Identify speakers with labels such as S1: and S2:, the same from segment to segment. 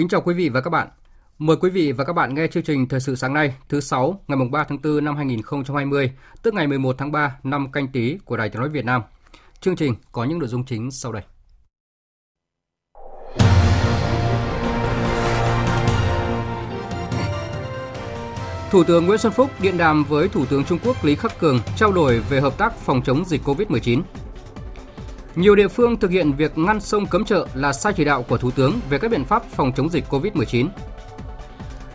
S1: Kính chào quý vị và các bạn. Mời quý vị và các bạn nghe chương trình Thời sự sáng nay, thứ sáu, ngày 3 tháng 4 năm 2020, tức ngày 11 tháng 3 năm canh tí của Đài Tiếng nói Việt Nam. Chương trình có những nội dung chính sau đây. Thủ tướng Nguyễn Xuân Phúc điện đàm với Thủ tướng Trung Quốc Lý Khắc Cường trao đổi về hợp tác phòng chống dịch COVID-19. Nhiều địa phương thực hiện việc ngăn sông cấm chợ là sai chỉ đạo của Thủ tướng về các biện pháp phòng chống dịch COVID-19.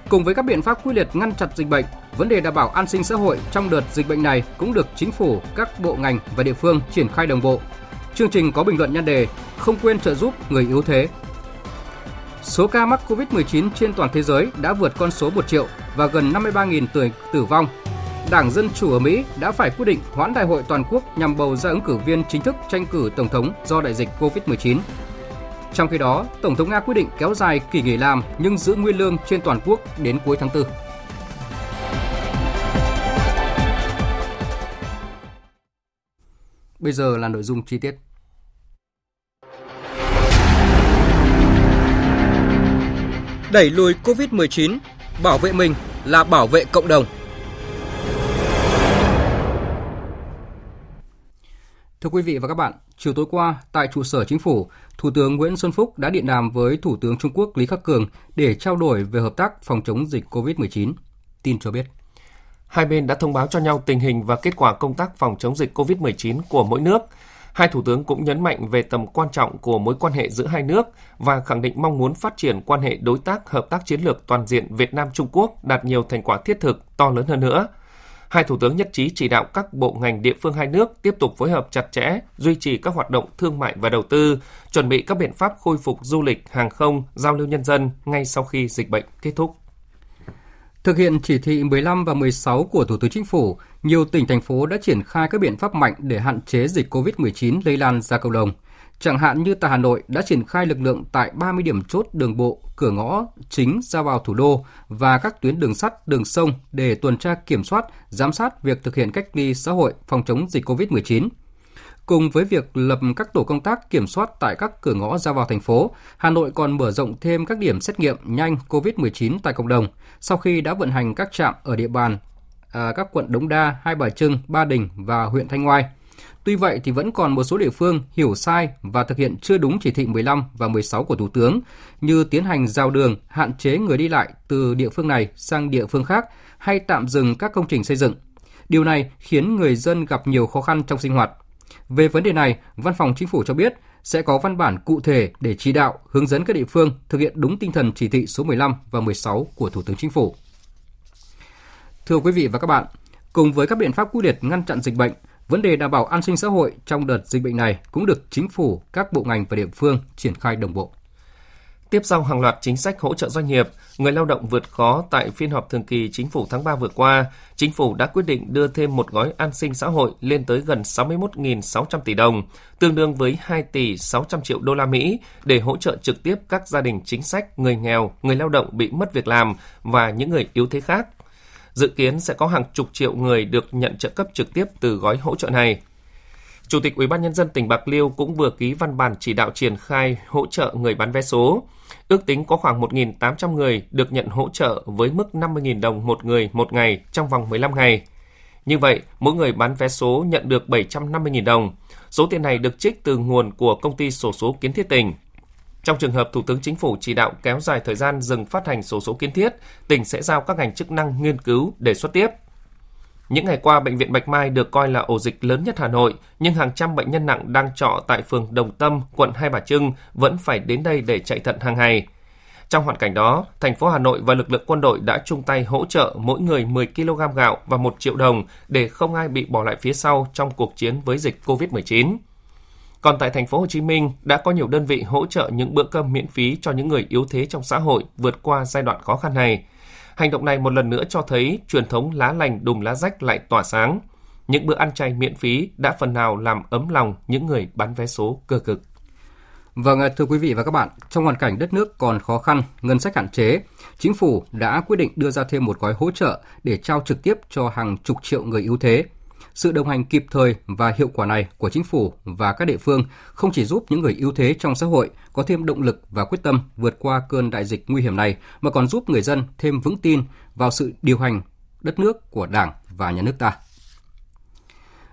S1: Cùng với các biện pháp quyết liệt ngăn chặn dịch bệnh, vấn đề đảm bảo an sinh xã hội trong đợt dịch bệnh này cũng được chính phủ, các bộ ngành và địa phương triển khai đồng bộ. Chương trình có bình luận nhan đề không quên trợ giúp người yếu thế. Số ca mắc COVID-19 trên toàn thế giới đã vượt con số 1 triệu và gần 53.000 người tử vong Đảng Dân Chủ ở Mỹ đã phải quyết định hoãn đại hội toàn quốc nhằm bầu ra ứng cử viên chính thức tranh cử Tổng thống do đại dịch COVID-19. Trong khi đó, Tổng thống Nga quyết định kéo dài kỳ nghỉ làm nhưng giữ nguyên lương trên toàn quốc đến cuối tháng 4. Bây giờ là nội dung chi tiết. Đẩy lùi COVID-19, bảo vệ mình là bảo vệ cộng đồng. Thưa quý vị và các bạn, chiều tối qua tại trụ sở chính phủ, Thủ tướng Nguyễn Xuân Phúc đã điện đàm với Thủ tướng Trung Quốc Lý Khắc Cường để trao đổi về hợp tác phòng chống dịch COVID-19. Tin cho biết.
S2: Hai bên đã thông báo cho nhau tình hình và kết quả công tác phòng chống dịch COVID-19 của mỗi nước. Hai thủ tướng cũng nhấn mạnh về tầm quan trọng của mối quan hệ giữa hai nước và khẳng định mong muốn phát triển quan hệ đối tác hợp tác chiến lược toàn diện Việt Nam Trung Quốc đạt nhiều thành quả thiết thực to lớn hơn nữa – Hai thủ tướng nhất trí chỉ đạo các bộ ngành địa phương hai nước tiếp tục phối hợp chặt chẽ, duy trì các hoạt động thương mại và đầu tư, chuẩn bị các biện pháp khôi phục du lịch, hàng không, giao lưu nhân dân ngay sau khi dịch bệnh kết thúc.
S1: Thực hiện chỉ thị 15 và 16 của Thủ tướng Chính phủ, nhiều tỉnh thành phố đã triển khai các biện pháp mạnh để hạn chế dịch COVID-19 lây lan ra cộng đồng – Chẳng hạn như tại Hà Nội đã triển khai lực lượng tại 30 điểm chốt đường bộ, cửa ngõ chính ra vào thủ đô và các tuyến đường sắt, đường sông để tuần tra kiểm soát, giám sát việc thực hiện cách ly xã hội phòng chống dịch COVID-19. Cùng với việc lập các tổ công tác kiểm soát tại các cửa ngõ ra vào thành phố, Hà Nội còn mở rộng thêm các điểm xét nghiệm nhanh COVID-19 tại cộng đồng sau khi đã vận hành các trạm ở địa bàn à, các quận Đống Đa, Hai Bà Trưng, Ba Đình và huyện Thanh Oai. Tuy vậy thì vẫn còn một số địa phương hiểu sai và thực hiện chưa đúng chỉ thị 15 và 16 của Thủ tướng như tiến hành giao đường, hạn chế người đi lại từ địa phương này sang địa phương khác hay tạm dừng các công trình xây dựng. Điều này khiến người dân gặp nhiều khó khăn trong sinh hoạt. Về vấn đề này, Văn phòng Chính phủ cho biết sẽ có văn bản cụ thể để chỉ đạo, hướng dẫn các địa phương thực hiện đúng tinh thần chỉ thị số 15 và 16 của Thủ tướng Chính phủ. Thưa quý vị và các bạn, cùng với các biện pháp quyết liệt ngăn chặn dịch bệnh, Vấn đề đảm bảo an sinh xã hội trong đợt dịch bệnh này cũng được chính phủ, các bộ ngành và địa phương triển khai đồng bộ.
S2: Tiếp sau hàng loạt chính sách hỗ trợ doanh nghiệp, người lao động vượt khó tại phiên họp thường kỳ chính phủ tháng 3 vừa qua, chính phủ đã quyết định đưa thêm một gói an sinh xã hội lên tới gần 61.600 tỷ đồng, tương đương với 2 tỷ 600 triệu đô la Mỹ để hỗ trợ trực tiếp các gia đình chính sách, người nghèo, người lao động bị mất việc làm và những người yếu thế khác dự kiến sẽ có hàng chục triệu người được nhận trợ cấp trực tiếp từ gói hỗ trợ này. Chủ tịch Ủy ban nhân dân tỉnh Bạc Liêu cũng vừa ký văn bản chỉ đạo triển khai hỗ trợ người bán vé số. Ước tính có khoảng 1.800 người được nhận hỗ trợ với mức 50.000 đồng một người một ngày trong vòng 15 ngày. Như vậy, mỗi người bán vé số nhận được 750.000 đồng. Số tiền này được trích từ nguồn của công ty sổ số kiến thiết tỉnh. Trong trường hợp Thủ tướng Chính phủ chỉ đạo kéo dài thời gian dừng phát hành sổ số kiến thiết, tỉnh sẽ giao các ngành chức năng nghiên cứu đề xuất tiếp. Những ngày qua, Bệnh viện Bạch Mai được coi là ổ dịch lớn nhất Hà Nội, nhưng hàng trăm bệnh nhân nặng đang trọ tại phường Đồng Tâm, quận Hai Bà Trưng vẫn phải đến đây để chạy thận hàng ngày. Trong hoàn cảnh đó, thành phố Hà Nội và lực lượng quân đội đã chung tay hỗ trợ mỗi người 10 kg gạo và 1 triệu đồng để không ai bị bỏ lại phía sau trong cuộc chiến với dịch COVID-19. Còn tại thành phố Hồ Chí Minh đã có nhiều đơn vị hỗ trợ những bữa cơm miễn phí cho những người yếu thế trong xã hội vượt qua giai đoạn khó khăn này. Hành động này một lần nữa cho thấy truyền thống lá lành đùm lá rách lại tỏa sáng. Những bữa ăn chay miễn phí đã phần nào làm ấm lòng những người bán vé số cơ cực.
S1: Vâng, thưa quý vị và các bạn, trong hoàn cảnh đất nước còn khó khăn, ngân sách hạn chế, chính phủ đã quyết định đưa ra thêm một gói hỗ trợ để trao trực tiếp cho hàng chục triệu người yếu thế. Sự đồng hành kịp thời và hiệu quả này của chính phủ và các địa phương không chỉ giúp những người yếu thế trong xã hội có thêm động lực và quyết tâm vượt qua cơn đại dịch nguy hiểm này, mà còn giúp người dân thêm vững tin vào sự điều hành đất nước của Đảng và nhà nước ta.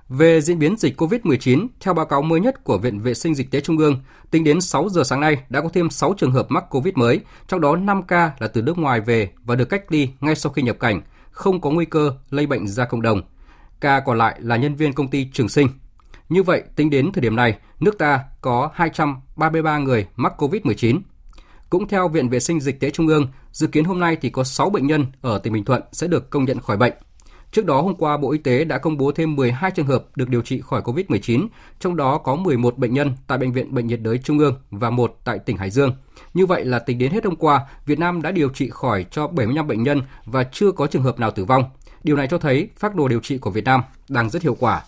S1: Về diễn biến dịch COVID-19, theo báo cáo mới nhất của Viện Vệ sinh Dịch tế Trung ương, tính đến 6 giờ sáng nay đã có thêm 6 trường hợp mắc COVID mới, trong đó 5 ca là từ nước ngoài về và được cách ly ngay sau khi nhập cảnh, không có nguy cơ lây bệnh ra cộng đồng. Ca còn lại là nhân viên công ty Trường Sinh. Như vậy, tính đến thời điểm này, nước ta có 233 người mắc COVID-19. Cũng theo Viện Vệ sinh Dịch tế Trung ương, dự kiến hôm nay thì có 6 bệnh nhân ở tỉnh Bình Thuận sẽ được công nhận khỏi bệnh. Trước đó, hôm qua, Bộ Y tế đã công bố thêm 12 trường hợp được điều trị khỏi COVID-19, trong đó có 11 bệnh nhân tại Bệnh viện Bệnh nhiệt đới Trung ương và một tại tỉnh Hải Dương. Như vậy là tính đến hết hôm qua, Việt Nam đã điều trị khỏi cho 75 bệnh nhân và chưa có trường hợp nào tử vong. Điều này cho thấy phác đồ điều trị của Việt Nam đang rất hiệu quả.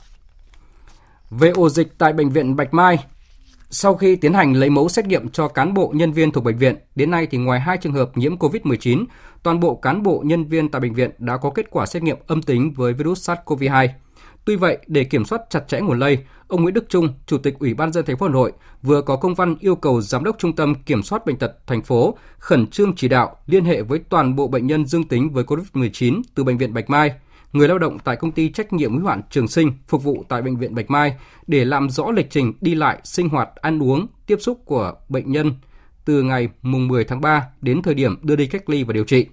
S1: Về ổ dịch tại Bệnh viện Bạch Mai, sau khi tiến hành lấy mẫu xét nghiệm cho cán bộ nhân viên thuộc bệnh viện, đến nay thì ngoài hai trường hợp nhiễm COVID-19, toàn bộ cán bộ nhân viên tại bệnh viện đã có kết quả xét nghiệm âm tính với virus SARS-CoV-2. Tuy vậy, để kiểm soát chặt chẽ nguồn lây, ông Nguyễn Đức Trung, Chủ tịch Ủy ban dân thành phố Hà Nội vừa có công văn yêu cầu Giám đốc Trung tâm Kiểm soát bệnh tật thành phố khẩn trương chỉ đạo liên hệ với toàn bộ bệnh nhân dương tính với COVID-19 từ bệnh viện Bạch Mai, người lao động tại công ty trách nhiệm hữu hạn Trường Sinh phục vụ tại bệnh viện Bạch Mai để làm rõ lịch trình đi lại, sinh hoạt, ăn uống, tiếp xúc của bệnh nhân từ ngày mùng 10 tháng 3 đến thời điểm đưa đi cách ly và điều trị.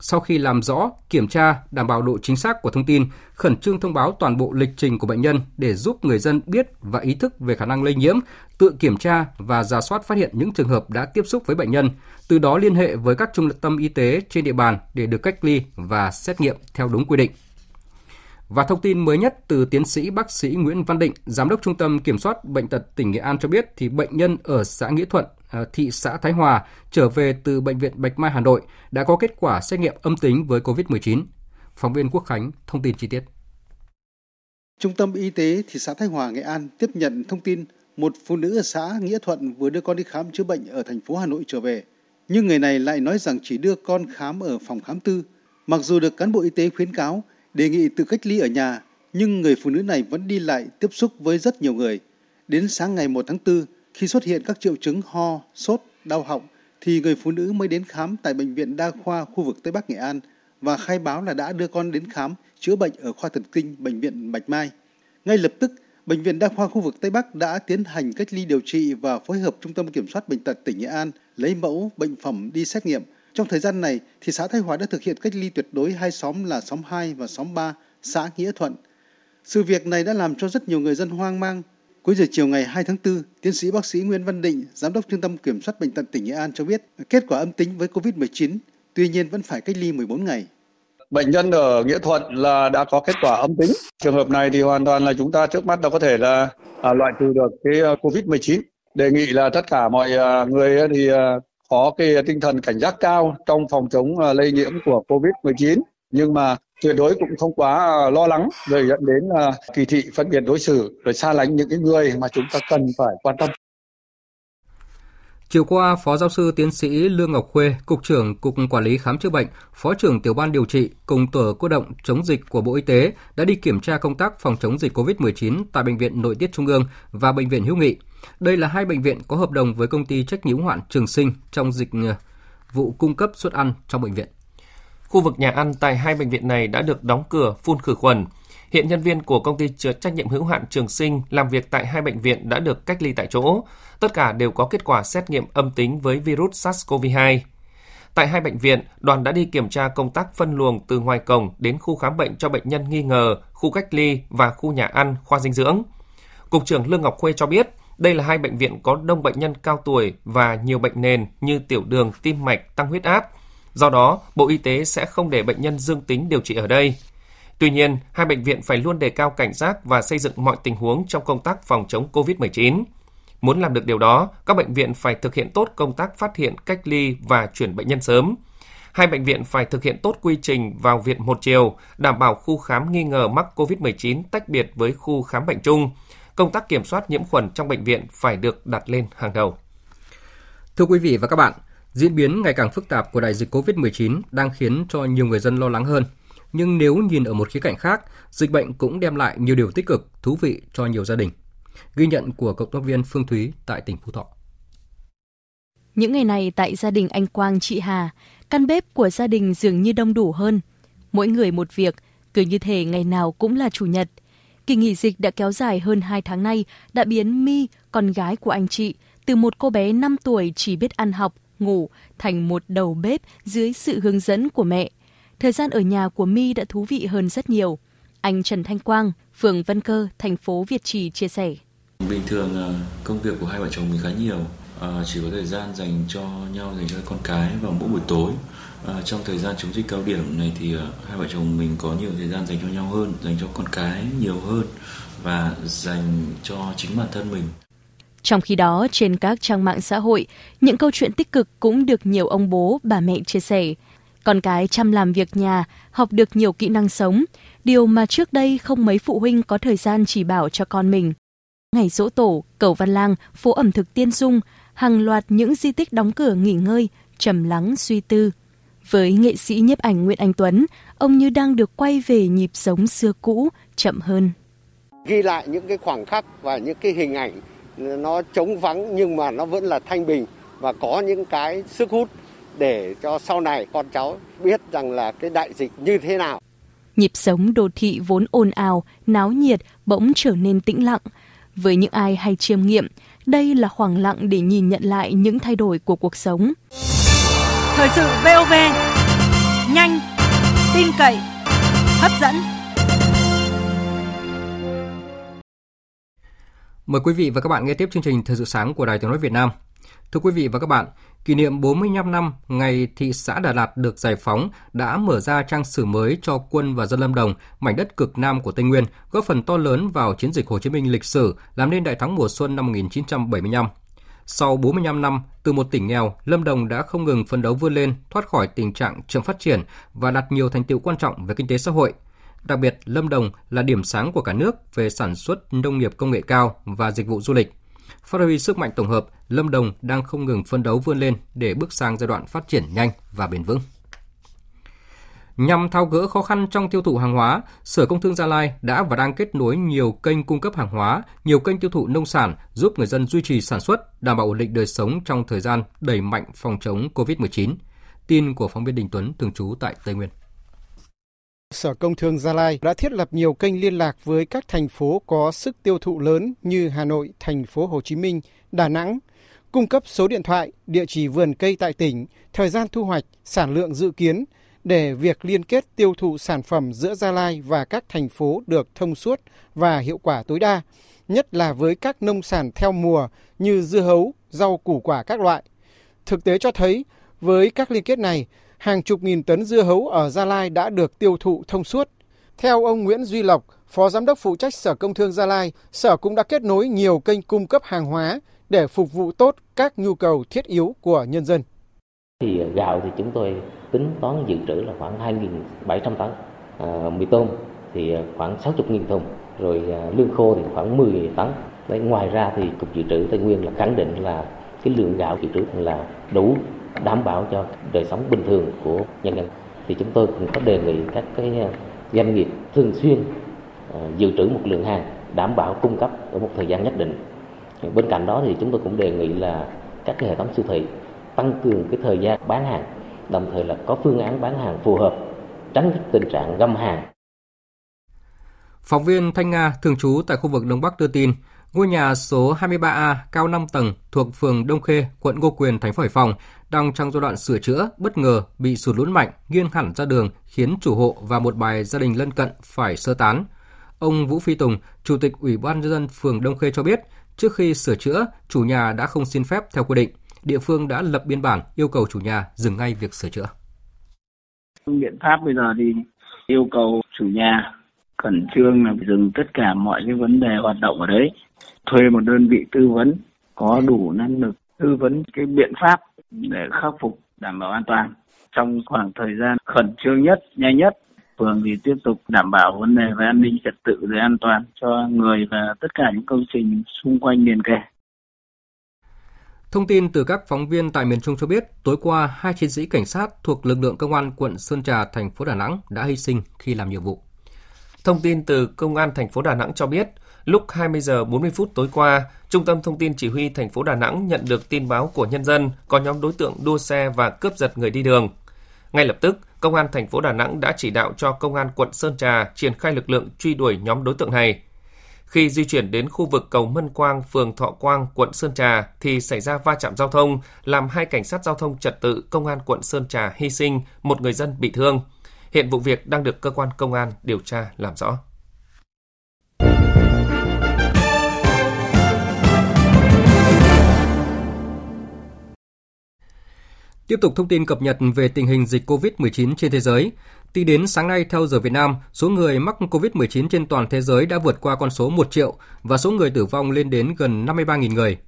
S1: Sau khi làm rõ, kiểm tra, đảm bảo độ chính xác của thông tin, khẩn trương thông báo toàn bộ lịch trình của bệnh nhân để giúp người dân biết và ý thức về khả năng lây nhiễm, tự kiểm tra và giả soát phát hiện những trường hợp đã tiếp xúc với bệnh nhân, từ đó liên hệ với các trung tâm y tế trên địa bàn để được cách ly và xét nghiệm theo đúng quy định. Và thông tin mới nhất từ tiến sĩ bác sĩ Nguyễn Văn Định, Giám đốc Trung tâm Kiểm soát Bệnh tật tỉnh Nghệ An cho biết thì bệnh nhân ở xã Nghĩa Thuận, À, thị xã Thái Hòa trở về từ Bệnh viện Bạch Mai Hà Nội đã có kết quả xét nghiệm âm tính với COVID-19. Phóng viên Quốc Khánh thông tin chi tiết.
S3: Trung tâm Y tế thị xã Thái Hòa, Nghệ An tiếp nhận thông tin một phụ nữ ở xã Nghĩa Thuận vừa đưa con đi khám chữa bệnh ở thành phố Hà Nội trở về. Nhưng người này lại nói rằng chỉ đưa con khám ở phòng khám tư. Mặc dù được cán bộ y tế khuyến cáo đề nghị tự cách ly ở nhà, nhưng người phụ nữ này vẫn đi lại tiếp xúc với rất nhiều người. Đến sáng ngày 1 tháng 4, khi xuất hiện các triệu chứng ho, sốt, đau họng, thì người phụ nữ mới đến khám tại Bệnh viện Đa khoa khu vực Tây Bắc Nghệ An và khai báo là đã đưa con đến khám chữa bệnh ở khoa thần kinh Bệnh viện Bạch Mai. Ngay lập tức, Bệnh viện Đa khoa khu vực Tây Bắc đã tiến hành cách ly điều trị và phối hợp Trung tâm Kiểm soát Bệnh tật tỉnh Nghệ An lấy mẫu bệnh phẩm đi xét nghiệm trong thời gian này, thị xã Thái Hòa đã thực hiện cách ly tuyệt đối hai xóm là xóm 2 và xóm 3, xã Nghĩa Thuận. Sự việc này đã làm cho rất nhiều người dân hoang mang. Cuối giờ chiều ngày 2 tháng 4, tiến sĩ bác sĩ Nguyễn Văn Định, giám đốc Trung tâm Kiểm soát bệnh tật tỉnh Nghệ An cho biết kết quả âm tính với COVID-19, tuy nhiên vẫn phải cách ly 14 ngày.
S4: Bệnh nhân ở Nghĩa Thuận là đã có kết quả âm tính. Trường hợp này thì hoàn toàn là chúng ta trước mắt đã có thể là à, loại trừ được cái à, COVID-19. Đề nghị là tất cả mọi à, người thì à, có cái tinh thần cảnh giác cao trong phòng chống lây nhiễm của COVID-19 nhưng mà tuyệt đối cũng không quá à, lo lắng rồi dẫn đến à, kỳ thị phân biệt đối xử rồi xa lánh những cái người mà chúng ta cần phải quan tâm.
S1: Chiều qua, Phó Giáo sư Tiến sĩ Lương Ngọc Khuê, Cục trưởng Cục Quản lý Khám chữa bệnh, Phó trưởng Tiểu ban Điều trị cùng Tổ cơ động chống dịch của Bộ Y tế đã đi kiểm tra công tác phòng chống dịch COVID-19 tại Bệnh viện Nội tiết Trung ương và Bệnh viện Hữu Nghị. Đây là hai bệnh viện có hợp đồng với công ty trách nhiệm hữu hạn Trường Sinh trong dịch à, vụ cung cấp suất ăn trong bệnh viện.
S2: Khu vực nhà ăn tại hai bệnh viện này đã được đóng cửa phun khử khuẩn. Hiện nhân viên của công ty trách nhiệm hữu hạn Trường Sinh làm việc tại hai bệnh viện đã được cách ly tại chỗ. Tất cả đều có kết quả xét nghiệm âm tính với virus SARS-CoV-2. Tại hai bệnh viện, đoàn đã đi kiểm tra công tác phân luồng từ ngoài cổng đến khu khám bệnh cho bệnh nhân nghi ngờ, khu cách ly và khu nhà ăn, khoa dinh dưỡng. Cục trưởng Lương Ngọc Khuê cho biết, đây là hai bệnh viện có đông bệnh nhân cao tuổi và nhiều bệnh nền như tiểu đường, tim mạch, tăng huyết áp. Do đó, Bộ Y tế sẽ không để bệnh nhân dương tính điều trị ở đây. Tuy nhiên, hai bệnh viện phải luôn đề cao cảnh giác và xây dựng mọi tình huống trong công tác phòng chống COVID-19. Muốn làm được điều đó, các bệnh viện phải thực hiện tốt công tác phát hiện, cách ly và chuyển bệnh nhân sớm. Hai bệnh viện phải thực hiện tốt quy trình vào viện một chiều, đảm bảo khu khám nghi ngờ mắc COVID-19 tách biệt với khu khám bệnh chung. Công tác kiểm soát nhiễm khuẩn trong bệnh viện phải được đặt lên hàng đầu.
S1: Thưa quý vị và các bạn, diễn biến ngày càng phức tạp của đại dịch COVID-19 đang khiến cho nhiều người dân lo lắng hơn. Nhưng nếu nhìn ở một khía cạnh khác, dịch bệnh cũng đem lại nhiều điều tích cực, thú vị cho nhiều gia đình. Ghi nhận của cộng tác viên Phương Thúy tại tỉnh Phú Thọ.
S5: Những ngày này tại gia đình anh Quang chị Hà, căn bếp của gia đình dường như đông đủ hơn. Mỗi người một việc, cứ như thể ngày nào cũng là chủ nhật. Kỳ nghỉ dịch đã kéo dài hơn 2 tháng nay đã biến My, con gái của anh chị, từ một cô bé 5 tuổi chỉ biết ăn học, ngủ, thành một đầu bếp dưới sự hướng dẫn của mẹ. Thời gian ở nhà của My đã thú vị hơn rất nhiều. Anh Trần Thanh Quang, phường Vân Cơ, thành phố Việt Trì chia sẻ.
S6: Bình thường ờ, công việc của hai vợ chồng mình khá nhiều, ờ, chỉ có thời gian dành cho nhau, dành cho con cái vào mỗi buổi tối. Ờ, trong thời gian chống dịch cao điểm này thì hai vợ chồng mình có nhiều thời gian dành cho nhau hơn, dành cho con cái nhiều hơn và dành cho chính bản thân mình.
S5: Trong khi đó, trên các trang mạng xã hội, những câu chuyện tích cực cũng được nhiều ông bố, bà mẹ chia sẻ. Con cái chăm làm việc nhà, học được nhiều kỹ năng sống, điều mà trước đây không mấy phụ huynh có thời gian chỉ bảo cho con mình. Ngày dỗ tổ, cầu Văn Lang, phố ẩm thực Tiên Dung, hàng loạt những di tích đóng cửa nghỉ ngơi, trầm lắng suy tư. Với nghệ sĩ nhiếp ảnh Nguyễn Anh Tuấn, ông như đang được quay về nhịp sống xưa cũ, chậm hơn.
S7: Ghi lại những cái khoảng khắc và những cái hình ảnh nó trống vắng nhưng mà nó vẫn là thanh bình và có những cái sức hút để cho sau này con cháu biết rằng là cái đại dịch như thế nào.
S5: Nhịp sống đô thị vốn ồn ào, náo nhiệt bỗng trở nên tĩnh lặng. Với những ai hay chiêm nghiệm, đây là khoảng lặng để nhìn nhận lại những thay đổi của cuộc sống.
S8: Thời sự VOV, nhanh, tin cậy, hấp dẫn.
S1: Mời quý vị và các bạn nghe tiếp chương trình Thời sự sáng của Đài Tiếng nói Việt Nam. Thưa quý vị và các bạn, kỷ niệm 45 năm ngày thị xã Đà Lạt được giải phóng đã mở ra trang sử mới cho quân và dân Lâm Đồng, mảnh đất cực nam của Tây Nguyên, góp phần to lớn vào chiến dịch Hồ Chí Minh lịch sử, làm nên đại thắng mùa xuân năm 1975. Sau 45 năm, từ một tỉnh nghèo, Lâm Đồng đã không ngừng phấn đấu vươn lên, thoát khỏi tình trạng chậm phát triển và đạt nhiều thành tựu quan trọng về kinh tế xã hội. Đặc biệt, Lâm Đồng là điểm sáng của cả nước về sản xuất nông nghiệp công nghệ cao và dịch vụ du lịch. Phát huy sức mạnh tổng hợp, Lâm Đồng đang không ngừng phân đấu vươn lên để bước sang giai đoạn phát triển nhanh và bền vững. Nhằm tháo gỡ khó khăn trong tiêu thụ hàng hóa, Sở Công Thương Gia Lai đã và đang kết nối nhiều kênh cung cấp hàng hóa, nhiều kênh tiêu thụ nông sản giúp người dân duy trì sản xuất, đảm bảo ổn định đời sống trong thời gian đẩy mạnh phòng chống COVID-19. Tin của phóng viên Đình Tuấn thường trú tại Tây Nguyên.
S9: Sở Công Thương Gia Lai đã thiết lập nhiều kênh liên lạc với các thành phố có sức tiêu thụ lớn như Hà Nội, thành phố Hồ Chí Minh, Đà Nẵng, cung cấp số điện thoại, địa chỉ vườn cây tại tỉnh, thời gian thu hoạch, sản lượng dự kiến để việc liên kết tiêu thụ sản phẩm giữa Gia Lai và các thành phố được thông suốt và hiệu quả tối đa, nhất là với các nông sản theo mùa như dưa hấu, rau củ quả các loại. Thực tế cho thấy, với các liên kết này, hàng chục nghìn tấn dưa hấu ở Gia Lai đã được tiêu thụ thông suốt. Theo ông Nguyễn Duy Lộc, Phó Giám đốc phụ trách Sở Công Thương Gia Lai, Sở cũng đã kết nối nhiều kênh cung cấp hàng hóa để phục vụ tốt các nhu cầu thiết yếu của nhân dân.
S10: Thì gạo thì chúng tôi tính toán dự trữ là khoảng 2.700 tấn, à, mì tôm thì khoảng 60.000 thùng, rồi à, lương khô thì khoảng 10 tấn. Đấy, ngoài ra thì Cục Dự trữ Tây Nguyên là khẳng định là cái lượng gạo dự trữ là đủ đảm bảo cho đời sống bình thường của nhân dân. Thì chúng tôi cũng có đề nghị các cái ờ, doanh nghiệp thường xuyên ờ, dự trữ một lượng hàng đảm bảo cung cấp ở một thời gian nhất định. Bên cạnh đó thì chúng tôi cũng đề nghị là các cái hệ thống siêu thị tăng cường cái thời gian bán hàng đồng thời là có phương án bán hàng phù hợp tránh tình trạng găm hàng.
S1: Phóng viên Thanh Nga thường trú tại khu vực Đông Bắc đưa tin, Ngôi nhà số 23A cao 5 tầng thuộc phường Đông Khê, quận Ngô Quyền, thành phố Hải Phòng đang trong giai đoạn sửa chữa, bất ngờ bị sụt lún mạnh, nghiêng hẳn ra đường, khiến chủ hộ và một vài gia đình lân cận phải sơ tán. Ông Vũ Phi Tùng, Chủ tịch Ủy ban nhân dân phường Đông Khê cho biết, trước khi sửa chữa, chủ nhà đã không xin phép theo quy định. Địa phương đã lập biên bản yêu cầu chủ nhà dừng ngay việc sửa chữa.
S11: Biện pháp bây giờ thì yêu cầu chủ nhà khẩn trương là dừng tất cả mọi cái vấn đề hoạt động ở đấy thuê một đơn vị tư vấn có đủ năng lực tư vấn cái biện pháp để khắc phục đảm bảo an toàn trong khoảng thời gian khẩn trương nhất nhanh nhất phường thì tiếp tục đảm bảo vấn đề về an ninh trật tự và an toàn cho người và tất cả những công trình xung quanh liền kề
S1: Thông tin từ các phóng viên tại miền Trung cho biết, tối qua hai chiến sĩ cảnh sát thuộc lực lượng công an quận Sơn Trà, thành phố Đà Nẵng đã hy sinh khi làm nhiệm vụ.
S2: Thông tin từ Công an thành phố Đà Nẵng cho biết, lúc 20 giờ 40 phút tối qua, Trung tâm Thông tin Chỉ huy thành phố Đà Nẵng nhận được tin báo của nhân dân có nhóm đối tượng đua xe và cướp giật người đi đường. Ngay lập tức, Công an thành phố Đà Nẵng đã chỉ đạo cho Công an quận Sơn Trà triển khai lực lượng truy đuổi nhóm đối tượng này. Khi di chuyển đến khu vực cầu Mân Quang, phường Thọ Quang, quận Sơn Trà thì xảy ra va chạm giao thông, làm hai cảnh sát giao thông trật tự Công an quận Sơn Trà hy sinh, một người dân bị thương. Hiện vụ việc đang được cơ quan công an điều tra làm rõ.
S1: Tiếp tục thông tin cập nhật về tình hình dịch COVID-19 trên thế giới. Tính đến sáng nay theo giờ Việt Nam, số người mắc COVID-19 trên toàn thế giới đã vượt qua con số 1 triệu và số người tử vong lên đến gần 53.000 người.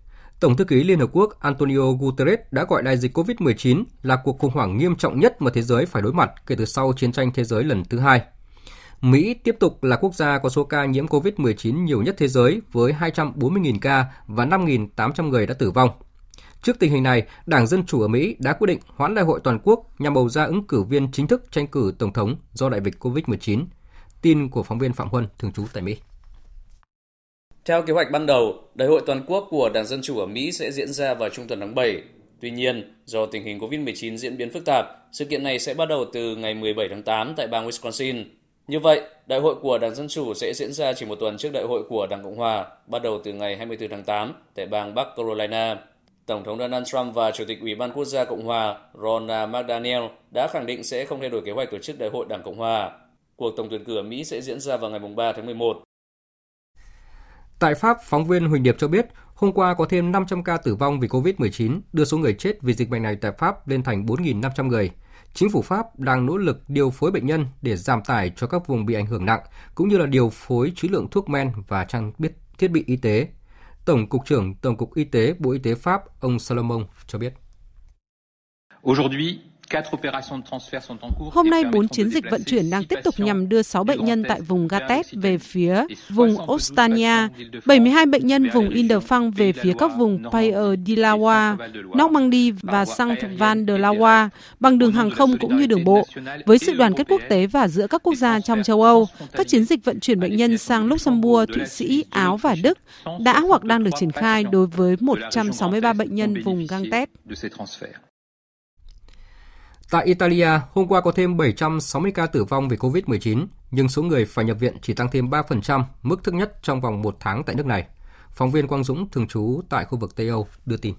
S1: Tổng thư ký Liên Hợp Quốc Antonio Guterres đã gọi đại dịch COVID-19 là cuộc khủng hoảng nghiêm trọng nhất mà thế giới phải đối mặt kể từ sau chiến tranh thế giới lần thứ hai. Mỹ tiếp tục là quốc gia có số ca nhiễm COVID-19 nhiều nhất thế giới với 240.000 ca và 5.800 người đã tử vong. Trước tình hình này, Đảng Dân Chủ ở Mỹ đã quyết định hoãn đại hội toàn quốc nhằm bầu ra ứng cử viên chính thức tranh cử Tổng thống do đại dịch COVID-19. Tin của phóng viên Phạm Huân, thường trú tại Mỹ.
S12: Theo kế hoạch ban đầu, đại hội toàn quốc của Đảng Dân Chủ ở Mỹ sẽ diễn ra vào trung tuần tháng 7. Tuy nhiên, do tình hình COVID-19 diễn biến phức tạp, sự kiện này sẽ bắt đầu từ ngày 17 tháng 8 tại bang Wisconsin. Như vậy, đại hội của Đảng Dân Chủ sẽ diễn ra chỉ một tuần trước đại hội của Đảng Cộng Hòa, bắt đầu từ ngày 24 tháng 8 tại bang Bắc Carolina. Tổng thống Donald Trump và Chủ tịch Ủy ban Quốc gia Cộng hòa Ron McDaniel đã khẳng định sẽ không thay đổi kế hoạch tổ chức đại hội Đảng Cộng hòa. Cuộc tổng tuyển cử ở Mỹ sẽ diễn ra vào ngày 3 tháng 11.
S1: Tại Pháp, phóng viên Huỳnh Điệp cho biết, hôm qua có thêm 500 ca tử vong vì COVID-19, đưa số người chết vì dịch bệnh này tại Pháp lên thành 4.500 người. Chính phủ Pháp đang nỗ lực điều phối bệnh nhân để giảm tải cho các vùng bị ảnh hưởng nặng, cũng như là điều phối trữ lượng thuốc men và trang thiết bị y tế. Tổng cục trưởng Tổng cục Y tế Bộ Y tế Pháp, ông Salomon cho biết.
S13: Aujourd'hui, Hôm nay, bốn chiến dịch vận chuyển đang tiếp tục nhằm đưa 6 bệnh nhân tại vùng Gatet về phía vùng Ostania, 72 bệnh nhân vùng Indefang về phía các vùng de la Loire, Normandy và Saint-Van de la Loire bằng đường hàng không cũng như đường bộ. Với sự đoàn kết quốc tế và giữa các quốc gia trong châu Âu, các chiến dịch vận chuyển bệnh nhân sang Luxembourg, Thụy Sĩ, Áo và Đức đã hoặc đang được triển khai đối với 163 bệnh nhân vùng Gatet.
S1: Tại Italia, hôm qua có thêm 760 ca tử vong vì COVID-19, nhưng số người phải nhập viện chỉ tăng thêm 3%, mức thấp nhất trong vòng một tháng tại nước này. Phóng viên Quang Dũng, thường trú tại khu vực Tây Âu, đưa tin.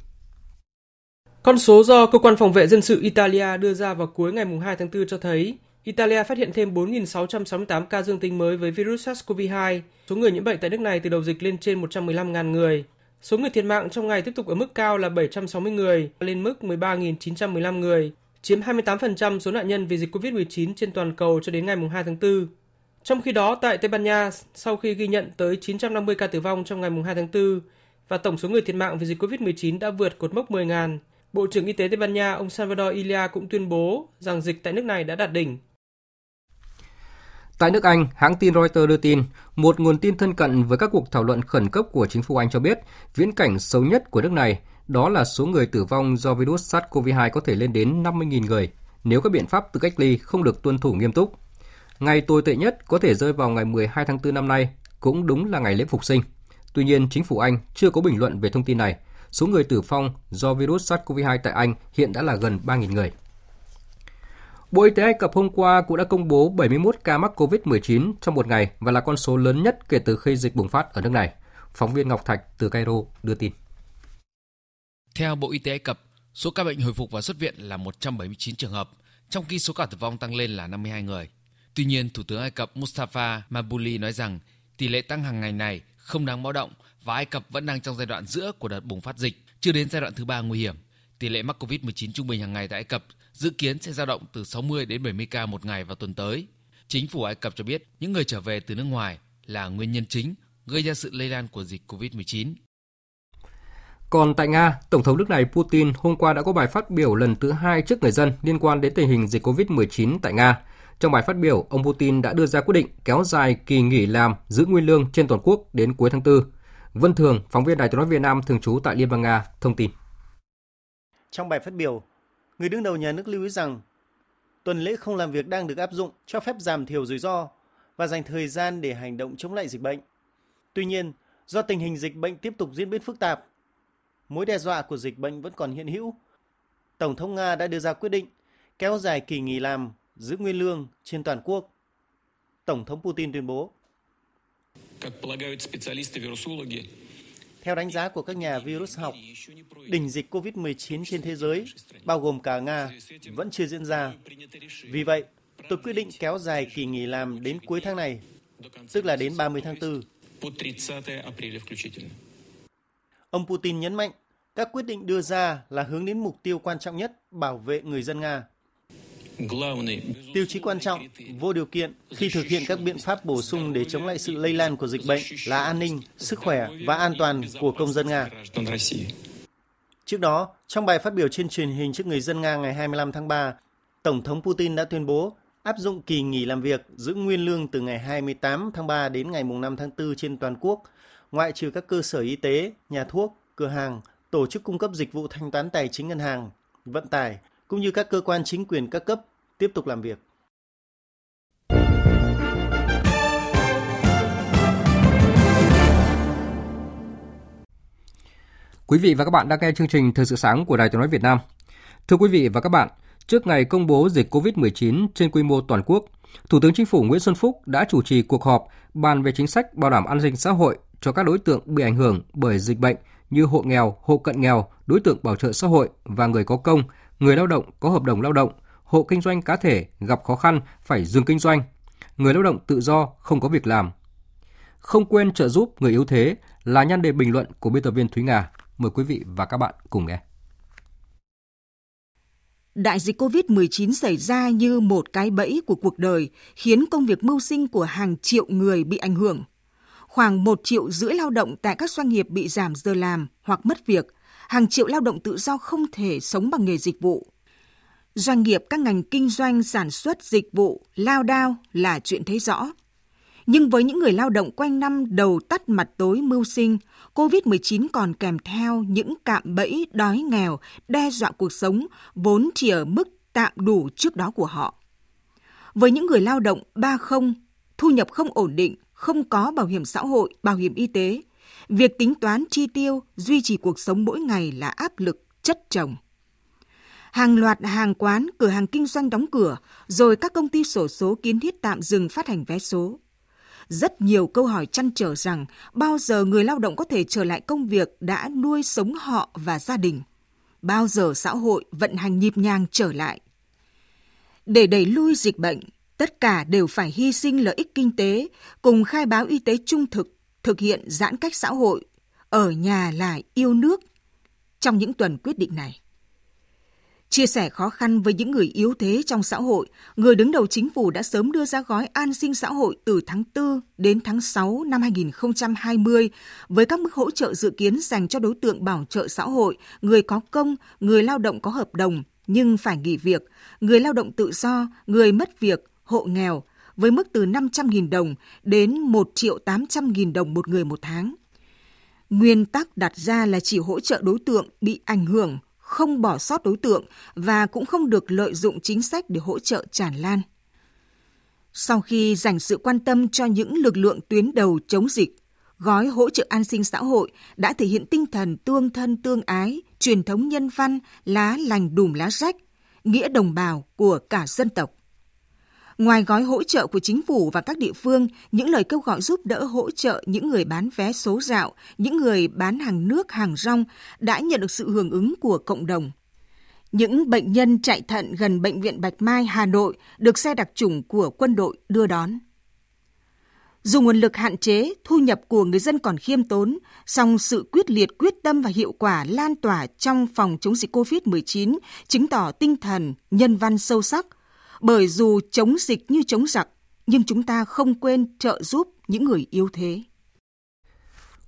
S14: Con số do Cơ quan Phòng vệ Dân sự Italia đưa ra vào cuối ngày 2 tháng 4 cho thấy Italia phát hiện thêm 4.668 ca dương tính mới với virus SARS-CoV-2. Số người nhiễm bệnh tại nước này từ đầu dịch lên trên 115.000 người. Số người thiệt mạng trong ngày tiếp tục ở mức cao là 760 người, lên mức 13.915 người, chiếm 28% số nạn nhân vì dịch COVID-19 trên toàn cầu cho đến ngày 2 tháng 4. Trong khi đó, tại Tây Ban Nha, sau khi ghi nhận tới 950 ca tử vong trong ngày 2 tháng 4 và tổng số người thiệt mạng vì dịch COVID-19 đã vượt cột mốc 10.000, Bộ trưởng Y tế Tây Ban Nha ông Salvador Illa cũng tuyên bố rằng dịch tại nước này đã đạt đỉnh.
S1: Tại nước Anh, hãng tin Reuters đưa tin, một nguồn tin thân cận với các cuộc thảo luận khẩn cấp của chính phủ Anh cho biết, viễn cảnh xấu nhất của nước này đó là số người tử vong do virus SARS-CoV-2 có thể lên đến 50.000 người nếu các biện pháp tự cách ly không được tuân thủ nghiêm túc. Ngày tồi tệ nhất có thể rơi vào ngày 12 tháng 4 năm nay, cũng đúng là ngày lễ phục sinh. Tuy nhiên, chính phủ Anh chưa có bình luận về thông tin này. Số người tử vong do virus SARS-CoV-2 tại Anh hiện đã là gần 3.000 người. Bộ Y tế Ai Cập hôm qua cũng đã công bố 71 ca mắc COVID-19 trong một ngày và là con số lớn nhất kể từ khi dịch bùng phát ở nước này. Phóng viên Ngọc Thạch từ Cairo đưa tin.
S15: Theo Bộ Y tế Ai Cập, Số ca bệnh hồi phục và xuất viện là 179 trường hợp, trong khi số ca tử vong tăng lên là 52 người. Tuy nhiên, Thủ tướng Ai Cập Mustafa Mabouli nói rằng tỷ lệ tăng hàng ngày này không đáng báo động và Ai Cập vẫn đang trong giai đoạn giữa của đợt bùng phát dịch, chưa đến giai đoạn thứ ba nguy hiểm. Tỷ lệ mắc COVID-19 trung bình hàng ngày tại Ai Cập dự kiến sẽ dao động từ 60 đến 70 ca một ngày vào tuần tới. Chính phủ Ai Cập cho biết những người trở về từ nước ngoài là nguyên nhân chính gây ra sự lây lan của dịch COVID-19.
S1: Còn tại Nga, Tổng thống nước này Putin hôm qua đã có bài phát biểu lần thứ hai trước người dân liên quan đến tình hình dịch COVID-19 tại Nga. Trong bài phát biểu, ông Putin đã đưa ra quyết định kéo dài kỳ nghỉ làm giữ nguyên lương trên toàn quốc đến cuối tháng 4. Vân Thường, phóng viên Đài tiếng nói Việt Nam thường trú tại Liên bang Nga, thông tin.
S16: Trong bài phát biểu, người đứng đầu nhà nước lưu ý rằng tuần lễ không làm việc đang được áp dụng cho phép giảm thiểu rủi ro và dành thời gian để hành động chống lại dịch bệnh. Tuy nhiên, do tình hình dịch bệnh tiếp tục diễn biến phức tạp, mối đe dọa của dịch bệnh vẫn còn hiện hữu. Tổng thống Nga đã đưa ra quyết định kéo dài kỳ nghỉ làm, giữ nguyên lương trên toàn quốc. Tổng thống Putin tuyên bố. Theo đánh giá của các nhà virus học, đỉnh dịch COVID-19 trên thế giới, bao gồm cả Nga, vẫn chưa diễn ra. Vì vậy, tôi quyết định kéo dài kỳ nghỉ làm đến cuối tháng này, tức là đến 30 tháng 4. Ông Putin nhấn mạnh, các quyết định đưa ra là hướng đến mục tiêu quan trọng nhất bảo vệ người dân Nga. Tiêu chí quan trọng, vô điều kiện khi thực hiện các biện pháp bổ sung để chống lại sự lây lan của dịch bệnh là an ninh, sức khỏe và an toàn của công dân Nga. Trước đó, trong bài phát biểu trên truyền hình trước người dân Nga ngày 25 tháng 3, Tổng thống Putin đã tuyên bố áp dụng kỳ nghỉ làm việc giữ nguyên lương từ ngày 28 tháng 3 đến ngày 5 tháng 4 trên toàn quốc, ngoại trừ các cơ sở y tế, nhà thuốc, cửa hàng, tổ chức cung cấp dịch vụ thanh toán tài chính ngân hàng, vận tải, cũng như các cơ quan chính quyền các cấp tiếp tục làm việc.
S1: Quý vị và các bạn đang nghe chương trình Thời sự sáng của Đài Tiếng nói Việt Nam. Thưa quý vị và các bạn, trước ngày công bố dịch COVID-19 trên quy mô toàn quốc, Thủ tướng Chính phủ Nguyễn Xuân Phúc đã chủ trì cuộc họp bàn về chính sách bảo đảm an sinh xã hội cho các đối tượng bị ảnh hưởng bởi dịch bệnh như hộ nghèo, hộ cận nghèo, đối tượng bảo trợ xã hội và người có công, người lao động có hợp đồng lao động, hộ kinh doanh cá thể gặp khó khăn phải dừng kinh doanh, người lao động tự do không có việc làm. Không quên trợ giúp người yếu thế là nhan đề bình luận của biên tập viên Thúy Nga. Mời quý vị và các bạn cùng nghe.
S17: Đại dịch COVID-19 xảy ra như một cái bẫy của cuộc đời, khiến công việc mưu sinh của hàng triệu người bị ảnh hưởng. Khoảng một triệu rưỡi lao động tại các doanh nghiệp bị giảm giờ làm hoặc mất việc, hàng triệu lao động tự do không thể sống bằng nghề dịch vụ. Doanh nghiệp các ngành kinh doanh sản xuất dịch vụ lao đao là chuyện thấy rõ. Nhưng với những người lao động quanh năm đầu tắt mặt tối mưu sinh, COVID-19 còn kèm theo những cạm bẫy đói nghèo, đe dọa cuộc sống vốn chỉ ở mức tạm đủ trước đó của họ. Với những người lao động ba không, thu nhập không ổn định, không có bảo hiểm xã hội, bảo hiểm y tế, việc tính toán chi tiêu, duy trì cuộc sống mỗi ngày là áp lực chất chồng. Hàng loạt hàng quán, cửa hàng kinh doanh đóng cửa, rồi các công ty sổ số kiến thiết tạm dừng phát hành vé số. Rất nhiều câu hỏi chăn trở rằng bao giờ người lao động có thể trở lại công việc đã nuôi sống họ và gia đình? Bao giờ xã hội vận hành nhịp nhàng trở lại? Để đẩy lui dịch bệnh, tất cả đều phải hy sinh lợi ích kinh tế, cùng khai báo y tế trung thực, thực hiện giãn cách xã hội, ở nhà là yêu nước. Trong những tuần quyết định này, Chia sẻ khó khăn với những người yếu thế trong xã hội, người đứng đầu chính phủ đã sớm đưa ra gói an sinh xã hội từ tháng 4 đến tháng 6 năm 2020 với các mức hỗ trợ dự kiến dành cho đối tượng bảo trợ xã hội, người có công, người lao động có hợp đồng nhưng phải nghỉ việc, người lao động tự do, người mất việc, hộ nghèo với mức từ 500.000 đồng đến 1 triệu 800.000 đồng một người một tháng. Nguyên tắc đặt ra là chỉ hỗ trợ đối tượng bị ảnh hưởng không bỏ sót đối tượng và cũng không được lợi dụng chính sách để hỗ trợ tràn lan. Sau khi dành sự quan tâm cho những lực lượng tuyến đầu chống dịch, gói hỗ trợ an sinh xã hội đã thể hiện tinh thần tương thân tương ái, truyền thống nhân văn, lá lành đùm lá rách, nghĩa đồng bào của cả dân tộc. Ngoài gói hỗ trợ của chính phủ và các địa phương, những lời kêu gọi giúp đỡ hỗ trợ những người bán vé số dạo, những người bán hàng nước, hàng rong đã nhận được sự hưởng ứng của cộng đồng. những bệnh nhân chạy thận gần bệnh viện Bạch Mai, Hà Nội được xe đặc trùng của quân đội đưa đón. Dù nguồn lực hạn chế, thu nhập của người dân còn khiêm tốn, song sự quyết liệt quyết tâm và hiệu quả lan tỏa trong phòng chống dịch COVID-19 chứng tỏ tinh thần nhân văn sâu sắc. Bởi dù chống dịch như chống giặc, nhưng chúng ta không quên trợ giúp những người yếu thế.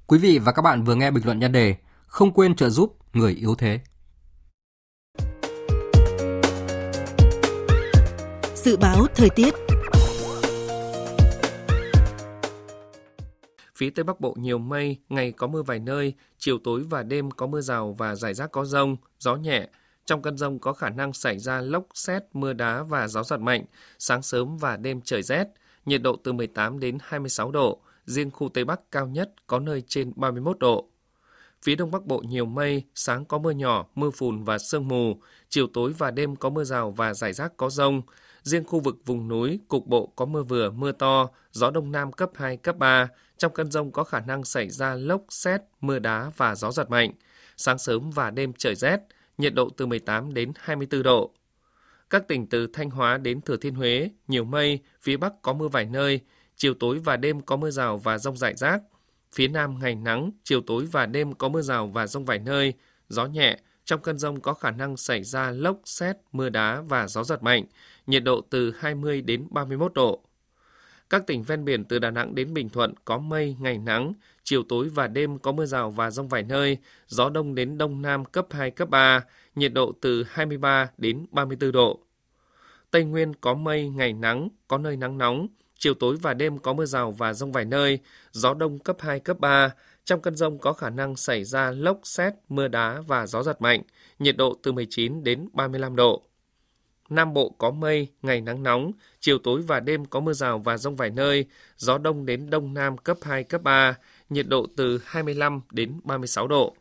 S1: Quý vị và các bạn vừa nghe bình luận nhan đề Không quên trợ giúp người yếu thế.
S8: Dự báo thời tiết
S2: Phía Tây Bắc Bộ nhiều mây, ngày có mưa vài nơi, chiều tối và đêm có mưa rào và rải rác có rông, gió nhẹ. Trong cơn rông có khả năng xảy ra lốc, xét, mưa đá và gió giật mạnh. Sáng sớm và đêm trời rét, nhiệt độ từ 18 đến 26 độ. Riêng khu Tây Bắc cao nhất có nơi trên 31 độ. Phía Đông Bắc Bộ nhiều mây, sáng có mưa nhỏ, mưa phùn và sương mù. Chiều tối và đêm có mưa rào và rải rác có rông. Riêng khu vực vùng núi, cục bộ có mưa vừa, mưa to, gió đông nam cấp 2, cấp 3. Trong cơn rông có khả năng xảy ra lốc, xét, mưa đá và gió giật mạnh. Sáng sớm và đêm trời rét, nhiệt độ từ 18 đến 24 độ. Các tỉnh từ Thanh Hóa đến Thừa Thiên Huế, nhiều mây, phía Bắc có mưa vài nơi, chiều tối và đêm có mưa rào và rông rải rác. Phía Nam ngày nắng, chiều tối và đêm có mưa rào và rông vài nơi, gió nhẹ, trong cơn rông có khả năng xảy ra lốc, xét, mưa đá và gió giật mạnh, nhiệt độ từ 20 đến 31 độ. Các tỉnh ven biển từ Đà Nẵng đến Bình Thuận có mây, ngày nắng, chiều tối và đêm có mưa rào và rông vài nơi, gió đông đến đông nam cấp 2, cấp 3, nhiệt độ từ 23 đến 34 độ. Tây Nguyên có mây, ngày nắng, có nơi nắng nóng, chiều tối và đêm có mưa rào và rông vài nơi, gió đông cấp 2, cấp 3. Trong cơn rông có khả năng xảy ra lốc, xét, mưa đá và gió giật mạnh, nhiệt độ từ 19 đến 35 độ. Nam Bộ có mây, ngày nắng nóng, chiều tối và đêm có mưa rào và rông vài nơi, gió đông đến đông nam cấp 2, cấp 3, nhiệt độ từ 25 đến 36 độ.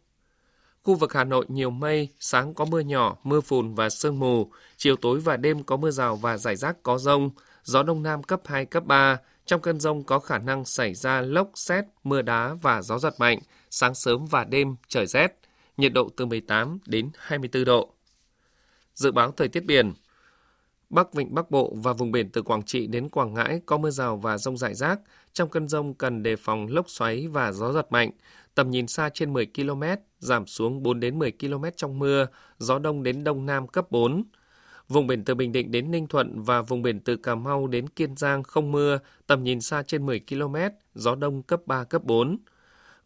S2: Khu vực Hà Nội nhiều mây, sáng có mưa nhỏ, mưa phùn và sương mù, chiều tối và đêm có mưa rào và rải rác có rông, gió đông nam cấp 2, cấp 3. Trong cơn rông có khả năng xảy ra lốc, xét, mưa đá và gió giật mạnh, sáng sớm và đêm trời rét, nhiệt độ từ 18 đến 24 độ. Dự báo thời tiết biển, Bắc Vịnh Bắc Bộ và vùng biển từ Quảng Trị đến Quảng Ngãi có mưa rào và rông rải rác. Trong cơn rông cần đề phòng lốc xoáy và gió giật mạnh. Tầm nhìn xa trên 10 km, giảm xuống 4 đến 10 km trong mưa, gió đông đến đông nam cấp 4. Vùng biển từ Bình Định đến Ninh Thuận và vùng biển từ Cà Mau đến Kiên Giang không mưa, tầm nhìn xa trên 10 km, gió đông cấp 3, cấp 4.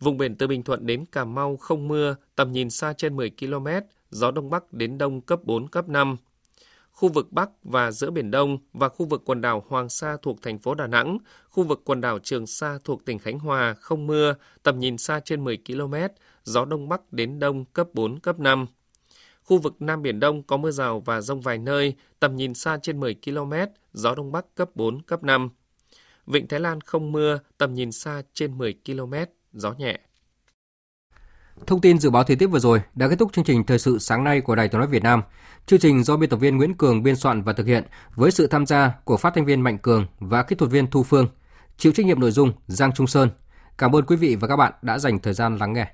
S2: Vùng biển từ Bình Thuận đến Cà Mau không mưa, tầm nhìn xa trên 10 km, gió đông bắc đến đông cấp 4, cấp 5 khu vực Bắc và giữa Biển Đông và khu vực quần đảo Hoàng Sa thuộc thành phố Đà Nẵng, khu vực quần đảo Trường Sa thuộc tỉnh Khánh Hòa không mưa, tầm nhìn xa trên 10 km, gió Đông Bắc đến Đông cấp 4, cấp 5. Khu vực Nam Biển Đông có mưa rào và rông vài nơi, tầm nhìn xa trên 10 km, gió Đông Bắc cấp 4, cấp 5. Vịnh Thái Lan không mưa, tầm nhìn xa trên 10 km, gió nhẹ.
S1: Thông tin dự báo thời tiết vừa rồi đã kết thúc chương trình thời sự sáng nay của Đài Tiếng nói Việt Nam. Chương trình do biên tập viên Nguyễn Cường biên soạn và thực hiện với sự tham gia của phát thanh viên Mạnh Cường và kỹ thuật viên Thu Phương. Chịu trách nhiệm nội dung Giang Trung Sơn. Cảm ơn quý vị và các bạn đã dành thời gian lắng nghe.